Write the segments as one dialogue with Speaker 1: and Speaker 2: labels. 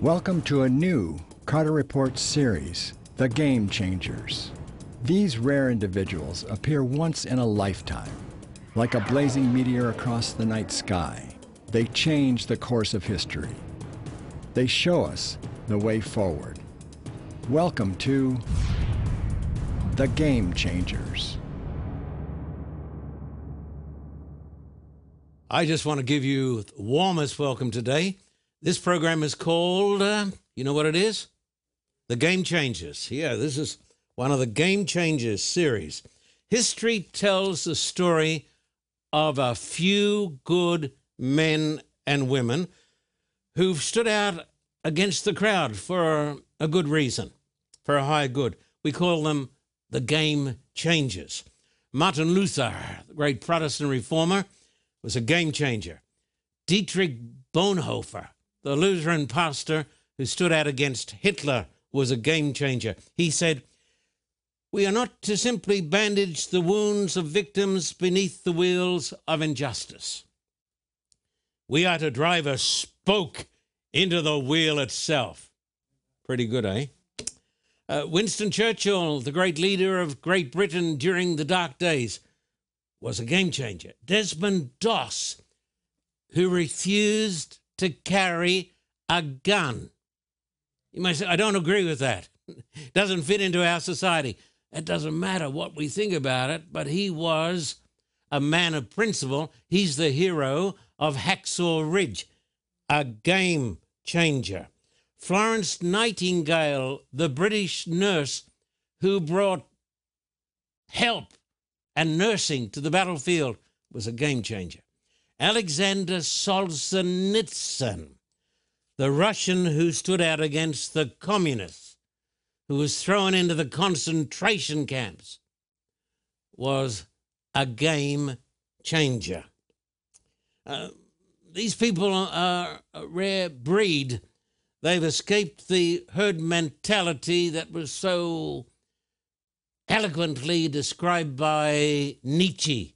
Speaker 1: Welcome to a new Carter Report series, The Game Changers. These rare individuals appear once in a lifetime. Like a blazing meteor across the night sky, they change the course of history. They show us the way forward. Welcome to The Game Changers.
Speaker 2: I just want to give you the warmest welcome today. This program is called, uh, you know what it is? The Game Changers. Yeah, this is one of the Game Changers series. History tells the story of a few good men and women who've stood out against the crowd for a good reason, for a higher good. We call them the Game Changers. Martin Luther, the great Protestant reformer, was a game changer. Dietrich Bonhoeffer, the Lutheran pastor who stood out against Hitler, was a game changer. He said, We are not to simply bandage the wounds of victims beneath the wheels of injustice. We are to drive a spoke into the wheel itself. Pretty good, eh? Uh, Winston Churchill, the great leader of Great Britain during the dark days, was a game changer. Desmond Doss, who refused to carry a gun. You might say, I don't agree with that. It doesn't fit into our society. It doesn't matter what we think about it, but he was a man of principle. He's the hero of Hacksaw Ridge, a game changer. Florence Nightingale, the British nurse who brought help and nursing to the battlefield, was a game changer. Alexander Solzhenitsyn, the Russian who stood out against the communists, who was thrown into the concentration camps, was a game changer. Uh, these people are a rare breed. They've escaped the herd mentality that was so eloquently described by Nietzsche,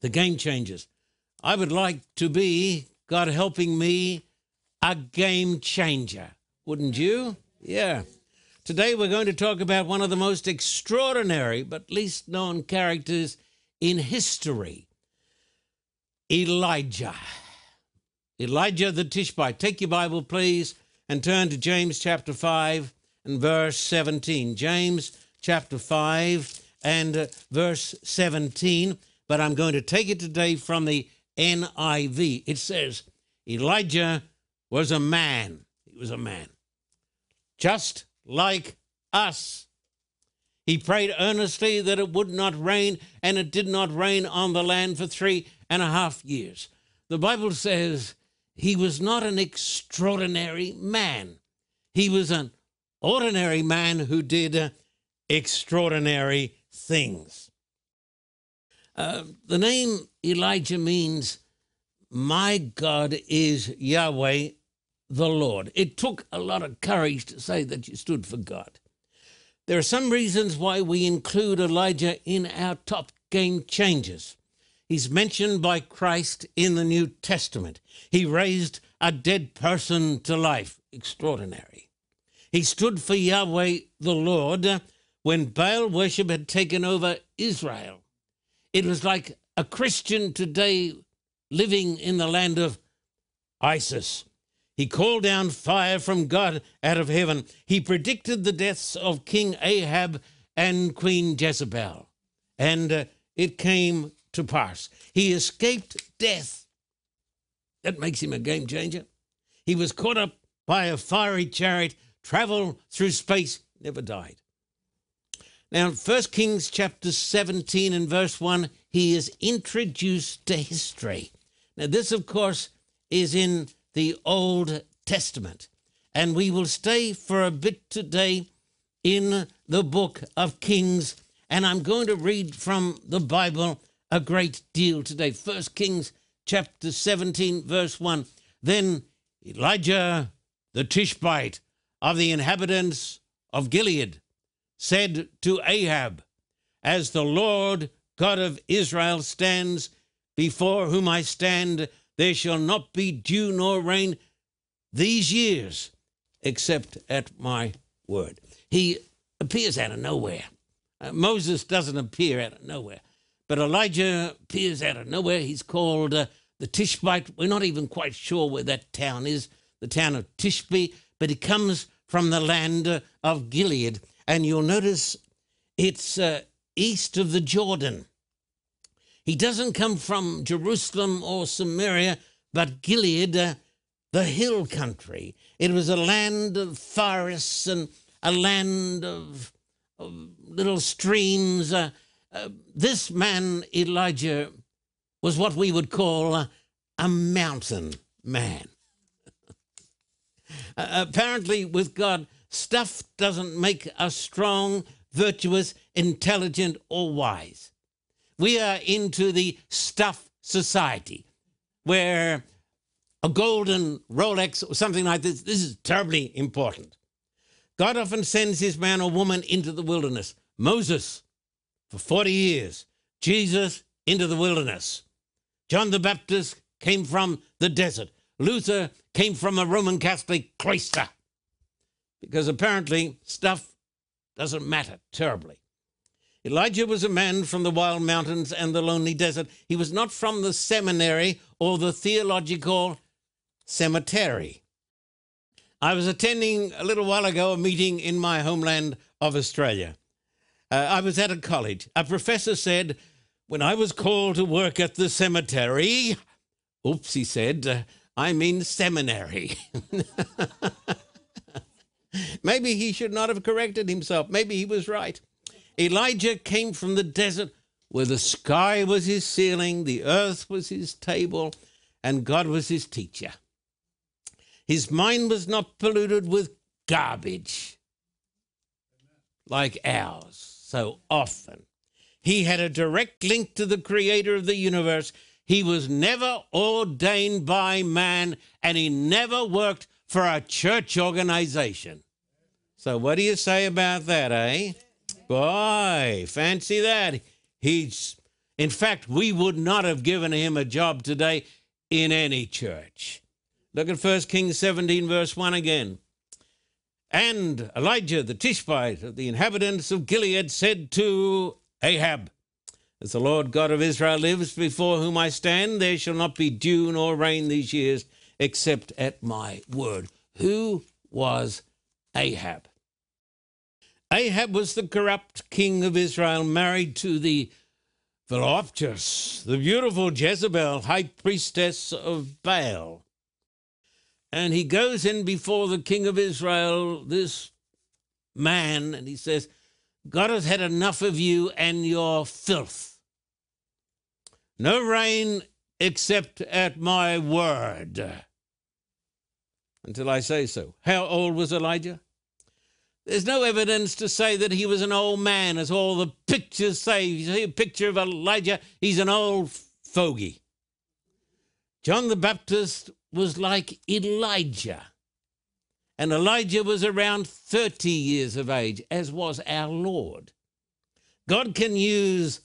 Speaker 2: the game changers. I would like to be, God helping me, a game changer. Wouldn't you? Yeah. Today we're going to talk about one of the most extraordinary but least known characters in history Elijah. Elijah the Tishbite. Take your Bible, please, and turn to James chapter 5 and verse 17. James chapter 5 and uh, verse 17. But I'm going to take it today from the NIV. It says, Elijah was a man. He was a man. Just like us. He prayed earnestly that it would not rain, and it did not rain on the land for three and a half years. The Bible says he was not an extraordinary man. He was an ordinary man who did uh, extraordinary things. Uh, the name Elijah means, My God is Yahweh the Lord. It took a lot of courage to say that you stood for God. There are some reasons why we include Elijah in our top game changers. He's mentioned by Christ in the New Testament. He raised a dead person to life. Extraordinary. He stood for Yahweh the Lord when Baal worship had taken over Israel. It was like a Christian today living in the land of ISIS. He called down fire from God out of heaven. He predicted the deaths of King Ahab and Queen Jezebel. And uh, it came to pass. He escaped death. That makes him a game changer. He was caught up by a fiery chariot, traveled through space, never died. Now, 1 Kings chapter 17 and verse 1, he is introduced to history. Now, this, of course, is in the Old Testament. And we will stay for a bit today in the book of Kings. And I'm going to read from the Bible a great deal today. 1 Kings chapter 17, verse 1. Then Elijah the Tishbite of the inhabitants of Gilead said to Ahab, As the Lord God of Israel stands before whom I stand, there shall not be dew nor rain these years except at my word. He appears out of nowhere. Uh, Moses doesn't appear out of nowhere, but Elijah appears out of nowhere. He's called uh, the Tishbite. We're not even quite sure where that town is, the town of Tishbe, but he comes from the land uh, of Gilead. And you'll notice it's uh, east of the Jordan. He doesn't come from Jerusalem or Samaria, but Gilead, uh, the hill country. It was a land of forests and a land of, of little streams. Uh, uh, this man, Elijah, was what we would call a, a mountain man. Uh, apparently, with God, stuff doesn't make us strong, virtuous, intelligent, or wise. We are into the stuff society where a golden Rolex or something like this, this is terribly important. God often sends his man or woman into the wilderness. Moses for 40 years, Jesus into the wilderness. John the Baptist came from the desert. Luther came from a Roman Catholic cloister because apparently stuff doesn't matter terribly. Elijah was a man from the wild mountains and the lonely desert. He was not from the seminary or the theological cemetery. I was attending a little while ago a meeting in my homeland of Australia. Uh, I was at a college. A professor said, When I was called to work at the cemetery, oops, he said, uh, I mean seminary. Maybe he should not have corrected himself. Maybe he was right. Elijah came from the desert where the sky was his ceiling, the earth was his table, and God was his teacher. His mind was not polluted with garbage like ours so often. He had a direct link to the creator of the universe. He was never ordained by man, and he never worked for a church organization. So, what do you say about that, eh? Boy, fancy that. He's, in fact, we would not have given him a job today in any church. Look at 1 Kings 17, verse 1 again. And Elijah the Tishbite of the inhabitants of Gilead said to Ahab, As the Lord God of Israel lives, before whom I stand, there shall not be dew nor rain these years, except at my word. Who was Ahab? Ahab was the corrupt king of Israel, married to the voluptuous, the beautiful Jezebel, high priestess of Baal. And he goes in before the king of Israel, this man, and he says, God has had enough of you and your filth. No rain except at my word. Until I say so. How old was Elijah? There's no evidence to say that he was an old man, as all the pictures say. You see a picture of Elijah, he's an old fogey. John the Baptist was like Elijah. And Elijah was around 30 years of age, as was our Lord. God can use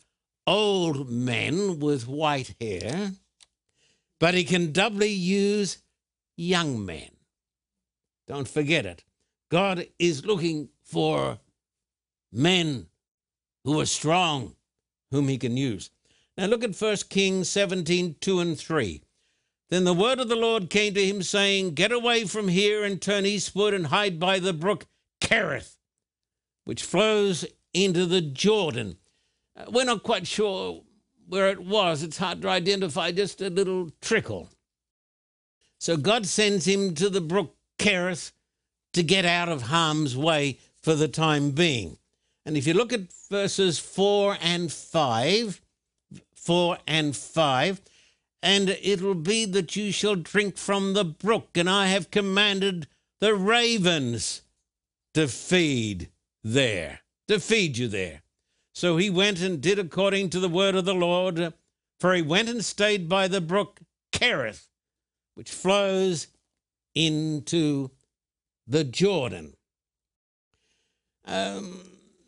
Speaker 2: old men with white hair, but he can doubly use young men. Don't forget it. God is looking for men who are strong, whom he can use. Now look at 1 Kings 17 2 and 3. Then the word of the Lord came to him, saying, Get away from here and turn eastward and hide by the brook Kerith, which flows into the Jordan. Uh, we're not quite sure where it was. It's hard to identify, just a little trickle. So God sends him to the brook Kerith to get out of harm's way for the time being. And if you look at verses 4 and 5, 4 and 5, and it will be that you shall drink from the brook, and I have commanded the ravens to feed there, to feed you there. So he went and did according to the word of the Lord, for he went and stayed by the brook Kerith, which flows into the Jordan. Um,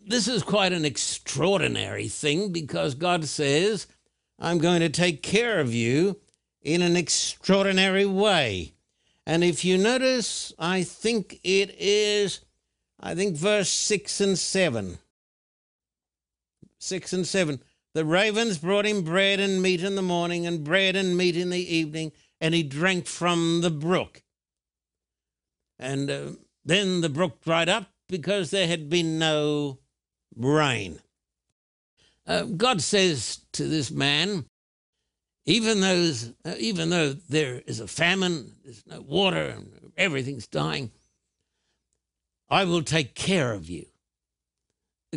Speaker 2: this is quite an extraordinary thing because God says, I'm going to take care of you in an extraordinary way. And if you notice, I think it is, I think verse 6 and 7. 6 and 7. The ravens brought him bread and meat in the morning, and bread and meat in the evening, and he drank from the brook. And uh, then the brook dried up because there had been no rain. Uh, God says to this man, even though, uh, even though there is a famine, there's no water, and everything's dying, I will take care of you.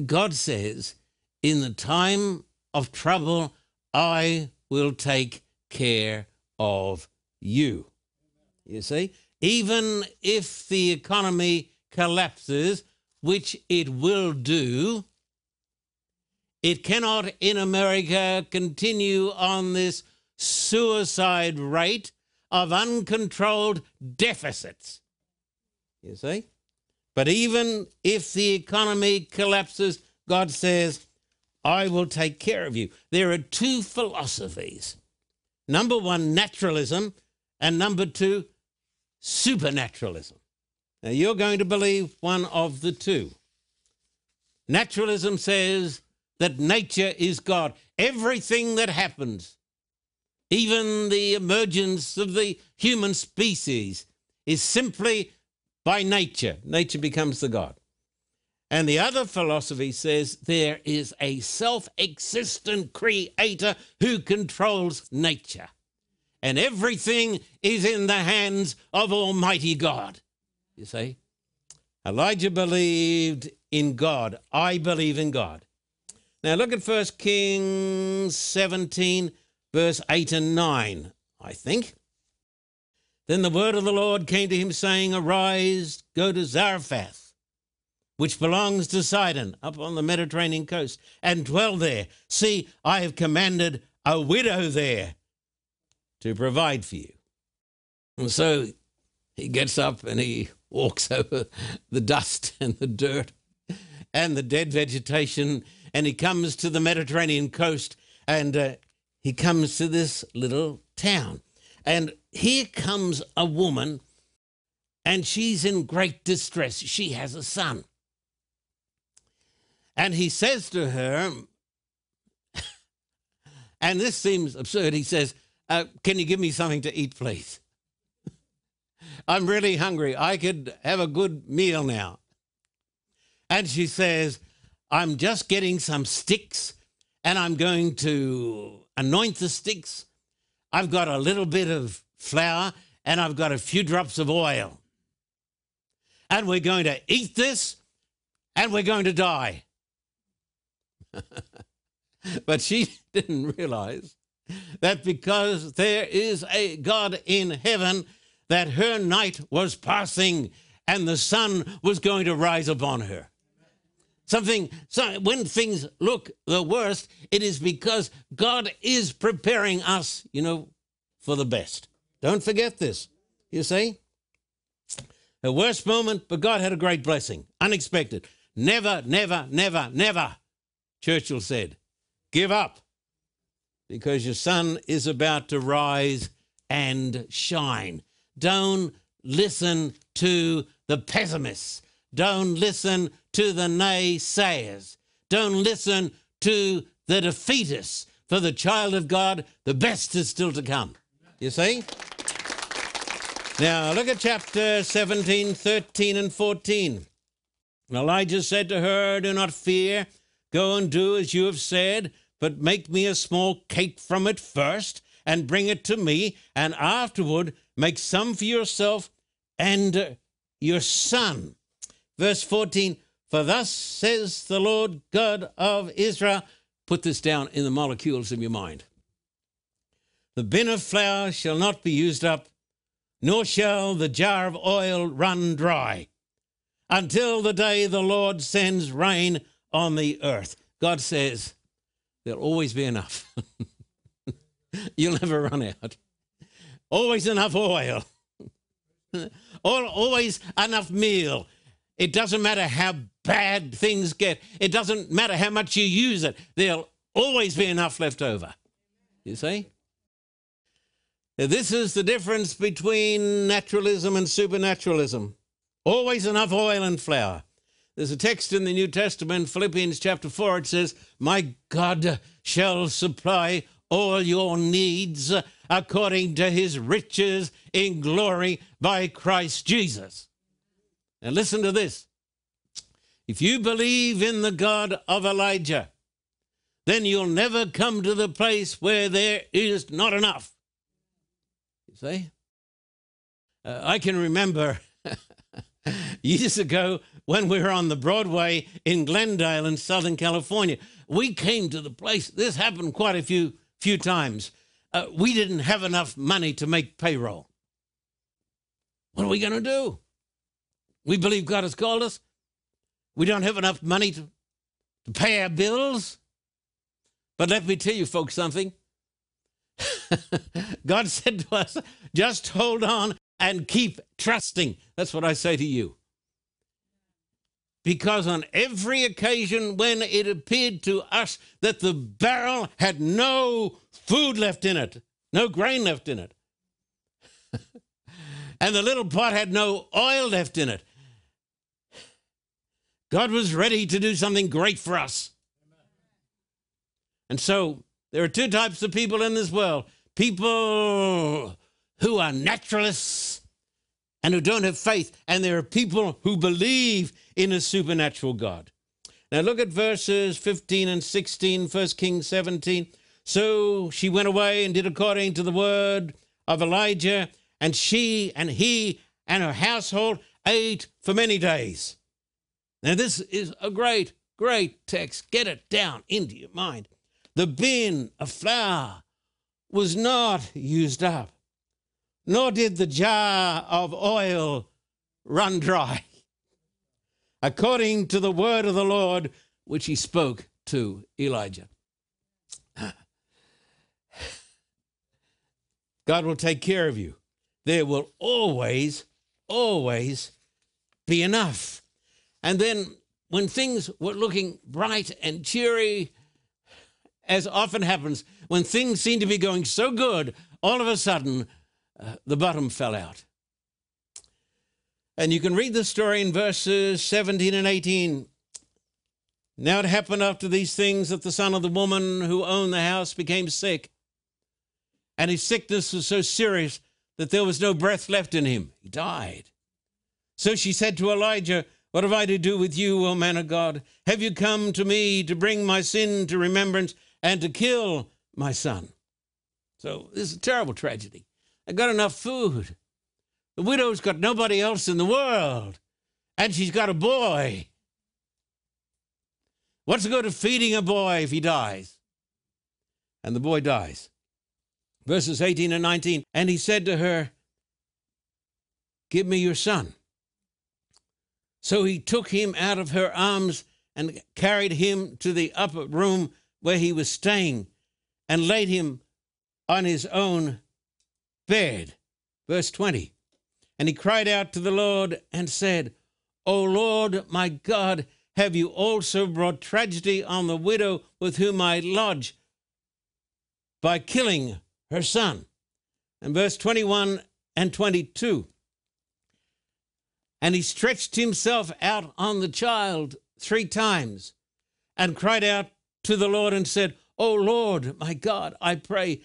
Speaker 2: God says, in the time of trouble, I will take care of you. You see, even if the economy collapses, which it will do, it cannot in America continue on this suicide rate of uncontrolled deficits. You see? But even if the economy collapses, God says, I will take care of you. There are two philosophies number one, naturalism, and number two, supernaturalism. Now, you're going to believe one of the two. Naturalism says that nature is God. Everything that happens, even the emergence of the human species, is simply by nature. Nature becomes the God. And the other philosophy says there is a self existent creator who controls nature. And everything is in the hands of Almighty God. You see? Elijah believed in God. I believe in God. Now look at 1 Kings 17, verse 8 and 9, I think. Then the word of the Lord came to him, saying, Arise, go to Zarephath which belongs to Sidon, up on the Mediterranean coast, and dwell there. See, I have commanded a widow there to provide for you. And so he gets up and he walks over the dust and the dirt and the dead vegetation, and he comes to the Mediterranean coast and uh, he comes to this little town. And here comes a woman, and she's in great distress. She has a son. And he says to her, and this seems absurd, he says, uh, Can you give me something to eat, please? I'm really hungry. I could have a good meal now. And she says, I'm just getting some sticks and I'm going to anoint the sticks. I've got a little bit of flour and I've got a few drops of oil. And we're going to eat this and we're going to die. but she didn't realize that because there is a God in heaven, that her night was passing and the sun was going to rise upon her. Something, so when things look the worst, it is because God is preparing us, you know, for the best. Don't forget this. You see? The worst moment, but God had a great blessing. Unexpected. Never, never, never, never Churchill said, Give up because your sun is about to rise and shine. Don't listen to the pessimists. Don't listen to the naysayers. Don't listen to the defeatists. For the child of God, the best is still to come. You see? Now, look at chapter 17, 13, and 14. Elijah said to her, Do not fear. Go and do as you have said, but make me a small cake from it first, and bring it to me, and afterward make some for yourself and your son. Verse 14 For thus says the Lord God of Israel, put this down in the molecules of your mind. The bin of flour shall not be used up, nor shall the jar of oil run dry, until the day the Lord sends rain on the earth. God says there'll always be enough. You'll never run out. Always enough oil. always enough meal. It doesn't matter how bad things get. It doesn't matter how much you use it. There'll always be enough left over. You see? This is the difference between naturalism and supernaturalism. Always enough oil and flour. There's a text in the New Testament, Philippians chapter 4, it says, My God shall supply all your needs according to his riches in glory by Christ Jesus. Now listen to this. If you believe in the God of Elijah, then you'll never come to the place where there is not enough. You see? Uh, I can remember years ago when we were on the Broadway in Glendale in Southern California. We came to the place, this happened quite a few, few times. Uh, we didn't have enough money to make payroll. What are we going to do? We believe God has called us. We don't have enough money to, to pay our bills. But let me tell you, folks, something. God said to us, just hold on and keep trusting. That's what I say to you. Because on every occasion when it appeared to us that the barrel had no food left in it, no grain left in it, and the little pot had no oil left in it, God was ready to do something great for us. And so there are two types of people in this world people who are naturalists and who don't have faith, and there are people who believe in a supernatural God. Now look at verses 15 and 16, 1 Kings 17. So she went away and did according to the word of Elijah, and she and he and her household ate for many days. Now, this is a great, great text. Get it down into your mind. The bin of flour was not used up, nor did the jar of oil run dry, according to the word of the Lord which he spoke to Elijah. God will take care of you. There will always, always be enough. And then when things were looking bright and cheery, as often happens, when things seem to be going so good, all of a sudden uh, the bottom fell out. And you can read the story in verses 17 and 18. Now it happened after these things that the son of the woman who owned the house became sick. And his sickness was so serious that there was no breath left in him. He died. So she said to Elijah, what have I to do with you, O man of God? Have you come to me to bring my sin to remembrance and to kill my son? So this is a terrible tragedy. I got enough food. The widow's got nobody else in the world, and she's got a boy. What's the good of feeding a boy if he dies? And the boy dies. Verses 18 and 19. And he said to her, Give me your son. So he took him out of her arms and carried him to the upper room where he was staying and laid him on his own bed. Verse 20. And he cried out to the Lord and said, O Lord my God, have you also brought tragedy on the widow with whom I lodge by killing her son? And verse 21 and 22. And he stretched himself out on the child three times and cried out to the Lord and said, O Lord, my God, I pray,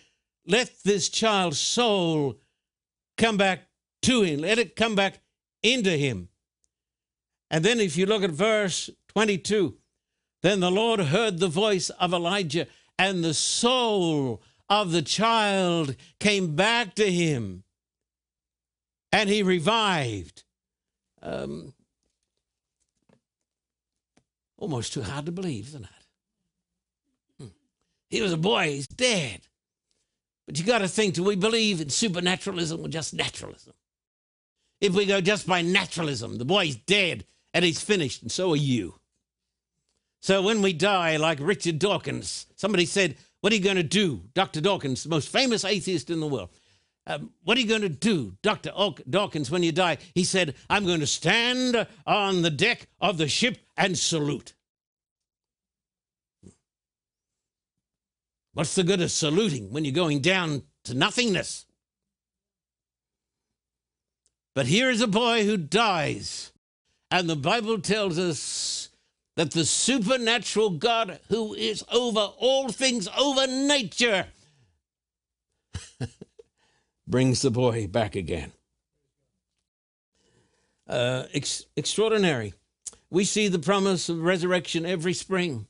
Speaker 2: let this child's soul come back to him. Let it come back into him. And then, if you look at verse 22, then the Lord heard the voice of Elijah, and the soul of the child came back to him, and he revived. Um, almost too hard to believe, isn't it? Hmm. He was a boy, he's dead. But you got to think do we believe in supernaturalism or just naturalism? If we go just by naturalism, the boy's dead and he's finished, and so are you. So when we die, like Richard Dawkins, somebody said, What are you going to do? Dr. Dawkins, the most famous atheist in the world. Um, what are you going to do, Dr. Dawkins, when you die? He said, I'm going to stand on the deck of the ship and salute. What's the good of saluting when you're going down to nothingness? But here is a boy who dies. And the Bible tells us that the supernatural God who is over all things, over nature, brings the boy back again. Uh, ex- extraordinary. We see the promise of resurrection every spring.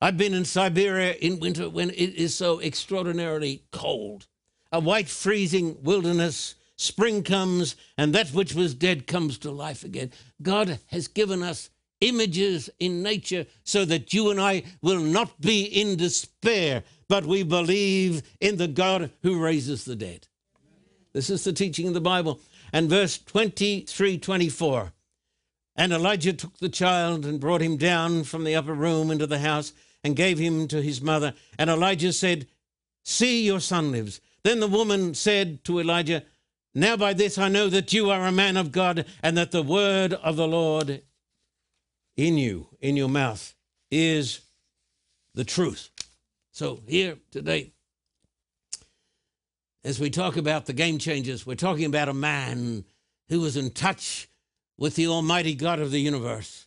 Speaker 2: I've been in Siberia in winter when it is so extraordinarily cold. A white freezing wilderness. Spring comes, and that which was dead comes to life again. God has given us images in nature so that you and I will not be in despair, but we believe in the God who raises the dead. This is the teaching of the Bible. And verse 23 24. And Elijah took the child and brought him down from the upper room into the house and gave him to his mother. And Elijah said, See, your son lives. Then the woman said to Elijah, Now by this I know that you are a man of God, and that the word of the Lord in you, in your mouth, is the truth. So here today, as we talk about the game changers, we're talking about a man who was in touch with the Almighty God of the universe.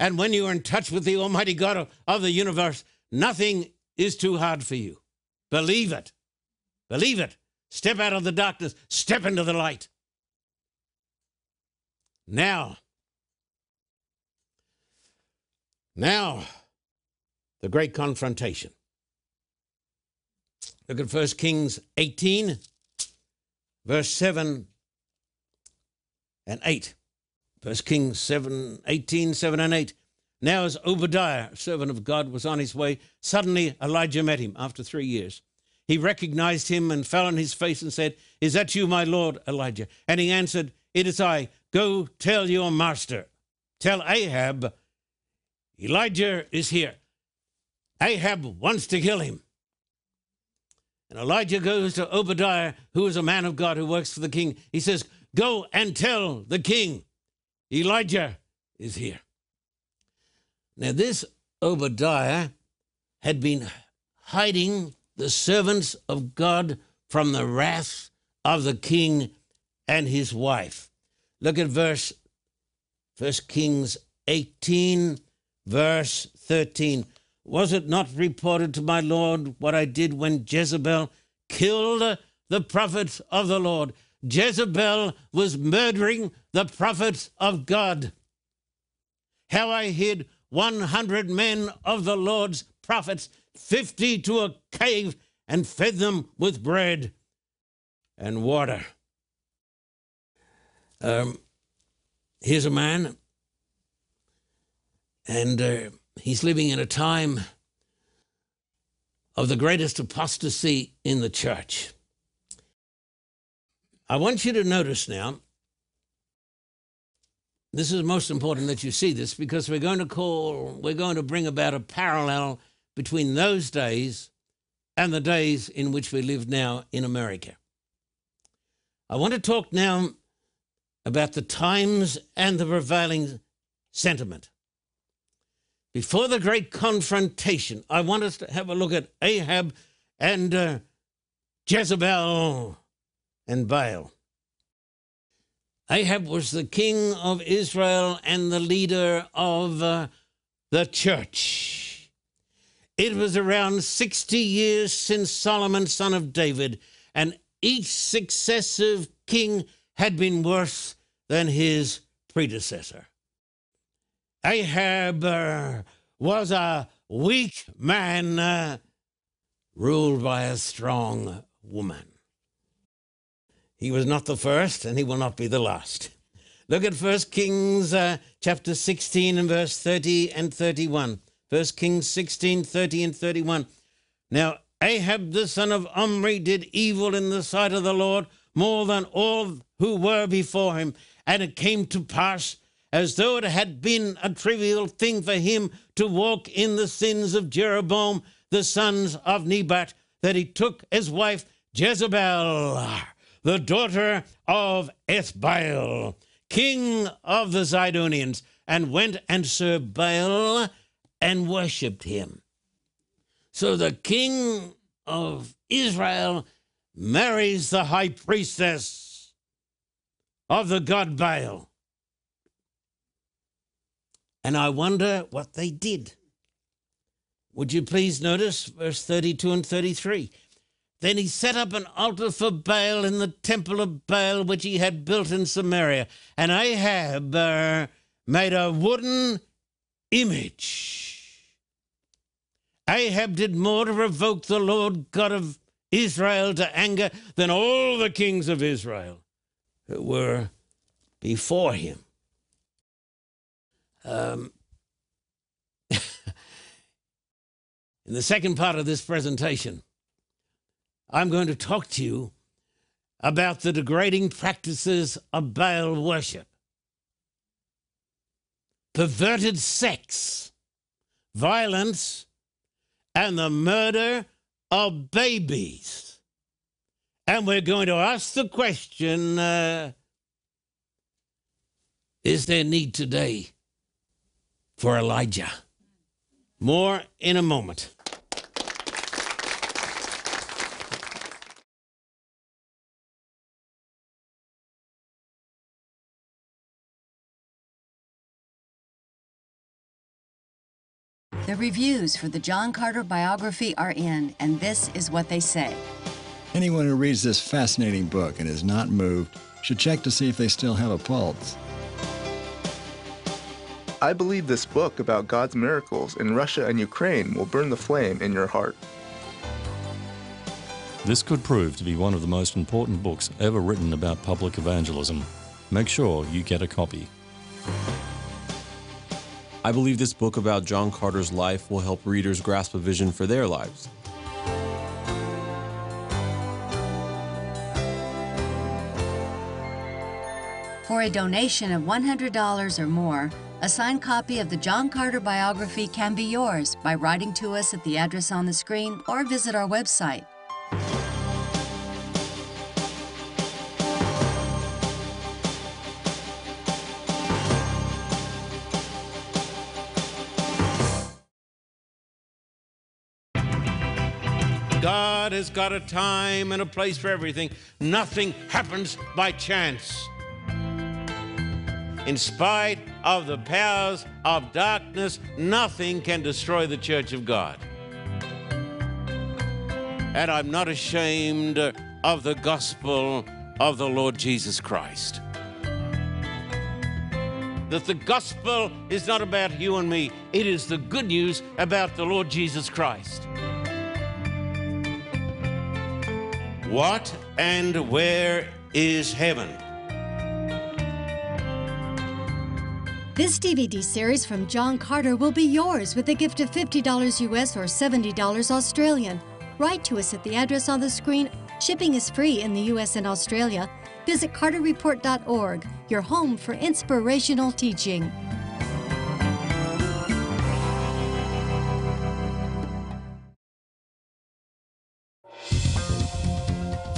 Speaker 2: And when you are in touch with the Almighty God of, of the universe, nothing is too hard for you. Believe it. Believe it. Step out of the darkness, step into the light. Now, now, the great confrontation. Look at 1 Kings 18, verse 7 and 8. 1 Kings 7, 18, 7 and 8. Now, as Obadiah, servant of God, was on his way, suddenly Elijah met him after three years. He recognized him and fell on his face and said, Is that you, my Lord Elijah? And he answered, It is I. Go tell your master. Tell Ahab, Elijah is here. Ahab wants to kill him. And Elijah goes to Obadiah, who is a man of God who works for the king. He says, Go and tell the king, Elijah is here. Now, this Obadiah had been hiding the servants of God from the wrath of the king and his wife. Look at verse 1 Kings 18, verse 13. Was it not reported to my Lord what I did when Jezebel killed the prophets of the Lord? Jezebel was murdering the prophets of God. How I hid 100 men of the Lord's prophets, 50 to a cave, and fed them with bread and water. Um, here's a man, and uh, he's living in a time of the greatest apostasy in the church. I want you to notice now, this is most important that you see this because we're going to call, we're going to bring about a parallel between those days and the days in which we live now in America. I want to talk now about the times and the prevailing sentiment. Before the great confrontation, I want us to have a look at Ahab and uh, Jezebel and Baal. Ahab was the king of Israel and the leader of uh, the church. It was around 60 years since Solomon, son of David, and each successive king had been worse than his predecessor. Ahab uh, was a weak man uh, ruled by a strong woman. He was not the first, and he will not be the last. Look at 1 Kings uh, chapter 16 and verse 30 and 31. 1 Kings 16, 30 and 31. Now, Ahab the son of Omri did evil in the sight of the Lord more than all who were before him. And it came to pass, as though it had been a trivial thing for him to walk in the sins of Jeroboam, the sons of Nebat, that he took as wife Jezebel the daughter of Ethbaal, king of the Zidonians, and went and served Baal and worshipped him. So the king of Israel marries the high priestess of the god Baal. And I wonder what they did. Would you please notice verse 32 and 33? Then he set up an altar for Baal in the temple of Baal, which he had built in Samaria. And Ahab uh, made a wooden image. Ahab did more to provoke the Lord God of Israel to anger than all the kings of Israel who were before him. Um, in the second part of this presentation, I'm going to talk to you about the degrading practices of Baal worship, perverted sex, violence, and the murder of babies. And we're going to ask the question uh, Is there need today for Elijah? More in a moment.
Speaker 3: The reviews for the John Carter biography are in, and this is what they say.
Speaker 1: Anyone who reads this fascinating book and is not moved should check to see if they still have a pulse.
Speaker 4: I believe this book about God's miracles in Russia and Ukraine will burn the flame in your heart.
Speaker 5: This could prove to be one of the most important books ever written about public evangelism. Make sure you get a copy.
Speaker 6: I believe this book about John Carter's life will help readers grasp a vision for their lives.
Speaker 3: For a donation of $100 or more, a signed copy of the John Carter biography can be yours by writing to us at the address on the screen or visit our website.
Speaker 2: God has got a time and a place for everything. Nothing happens by chance. In spite of the powers of darkness, nothing can destroy the church of God. And I'm not ashamed of the gospel of the Lord Jesus Christ. That the gospel is not about you and me, it is the good news about the Lord Jesus Christ. What and where is heaven?
Speaker 7: This DVD series from John Carter will be yours with a gift of $50 US or $70 Australian. Write to us at the address on the screen. Shipping is free in the US and Australia. Visit carterreport.org, your home for inspirational teaching.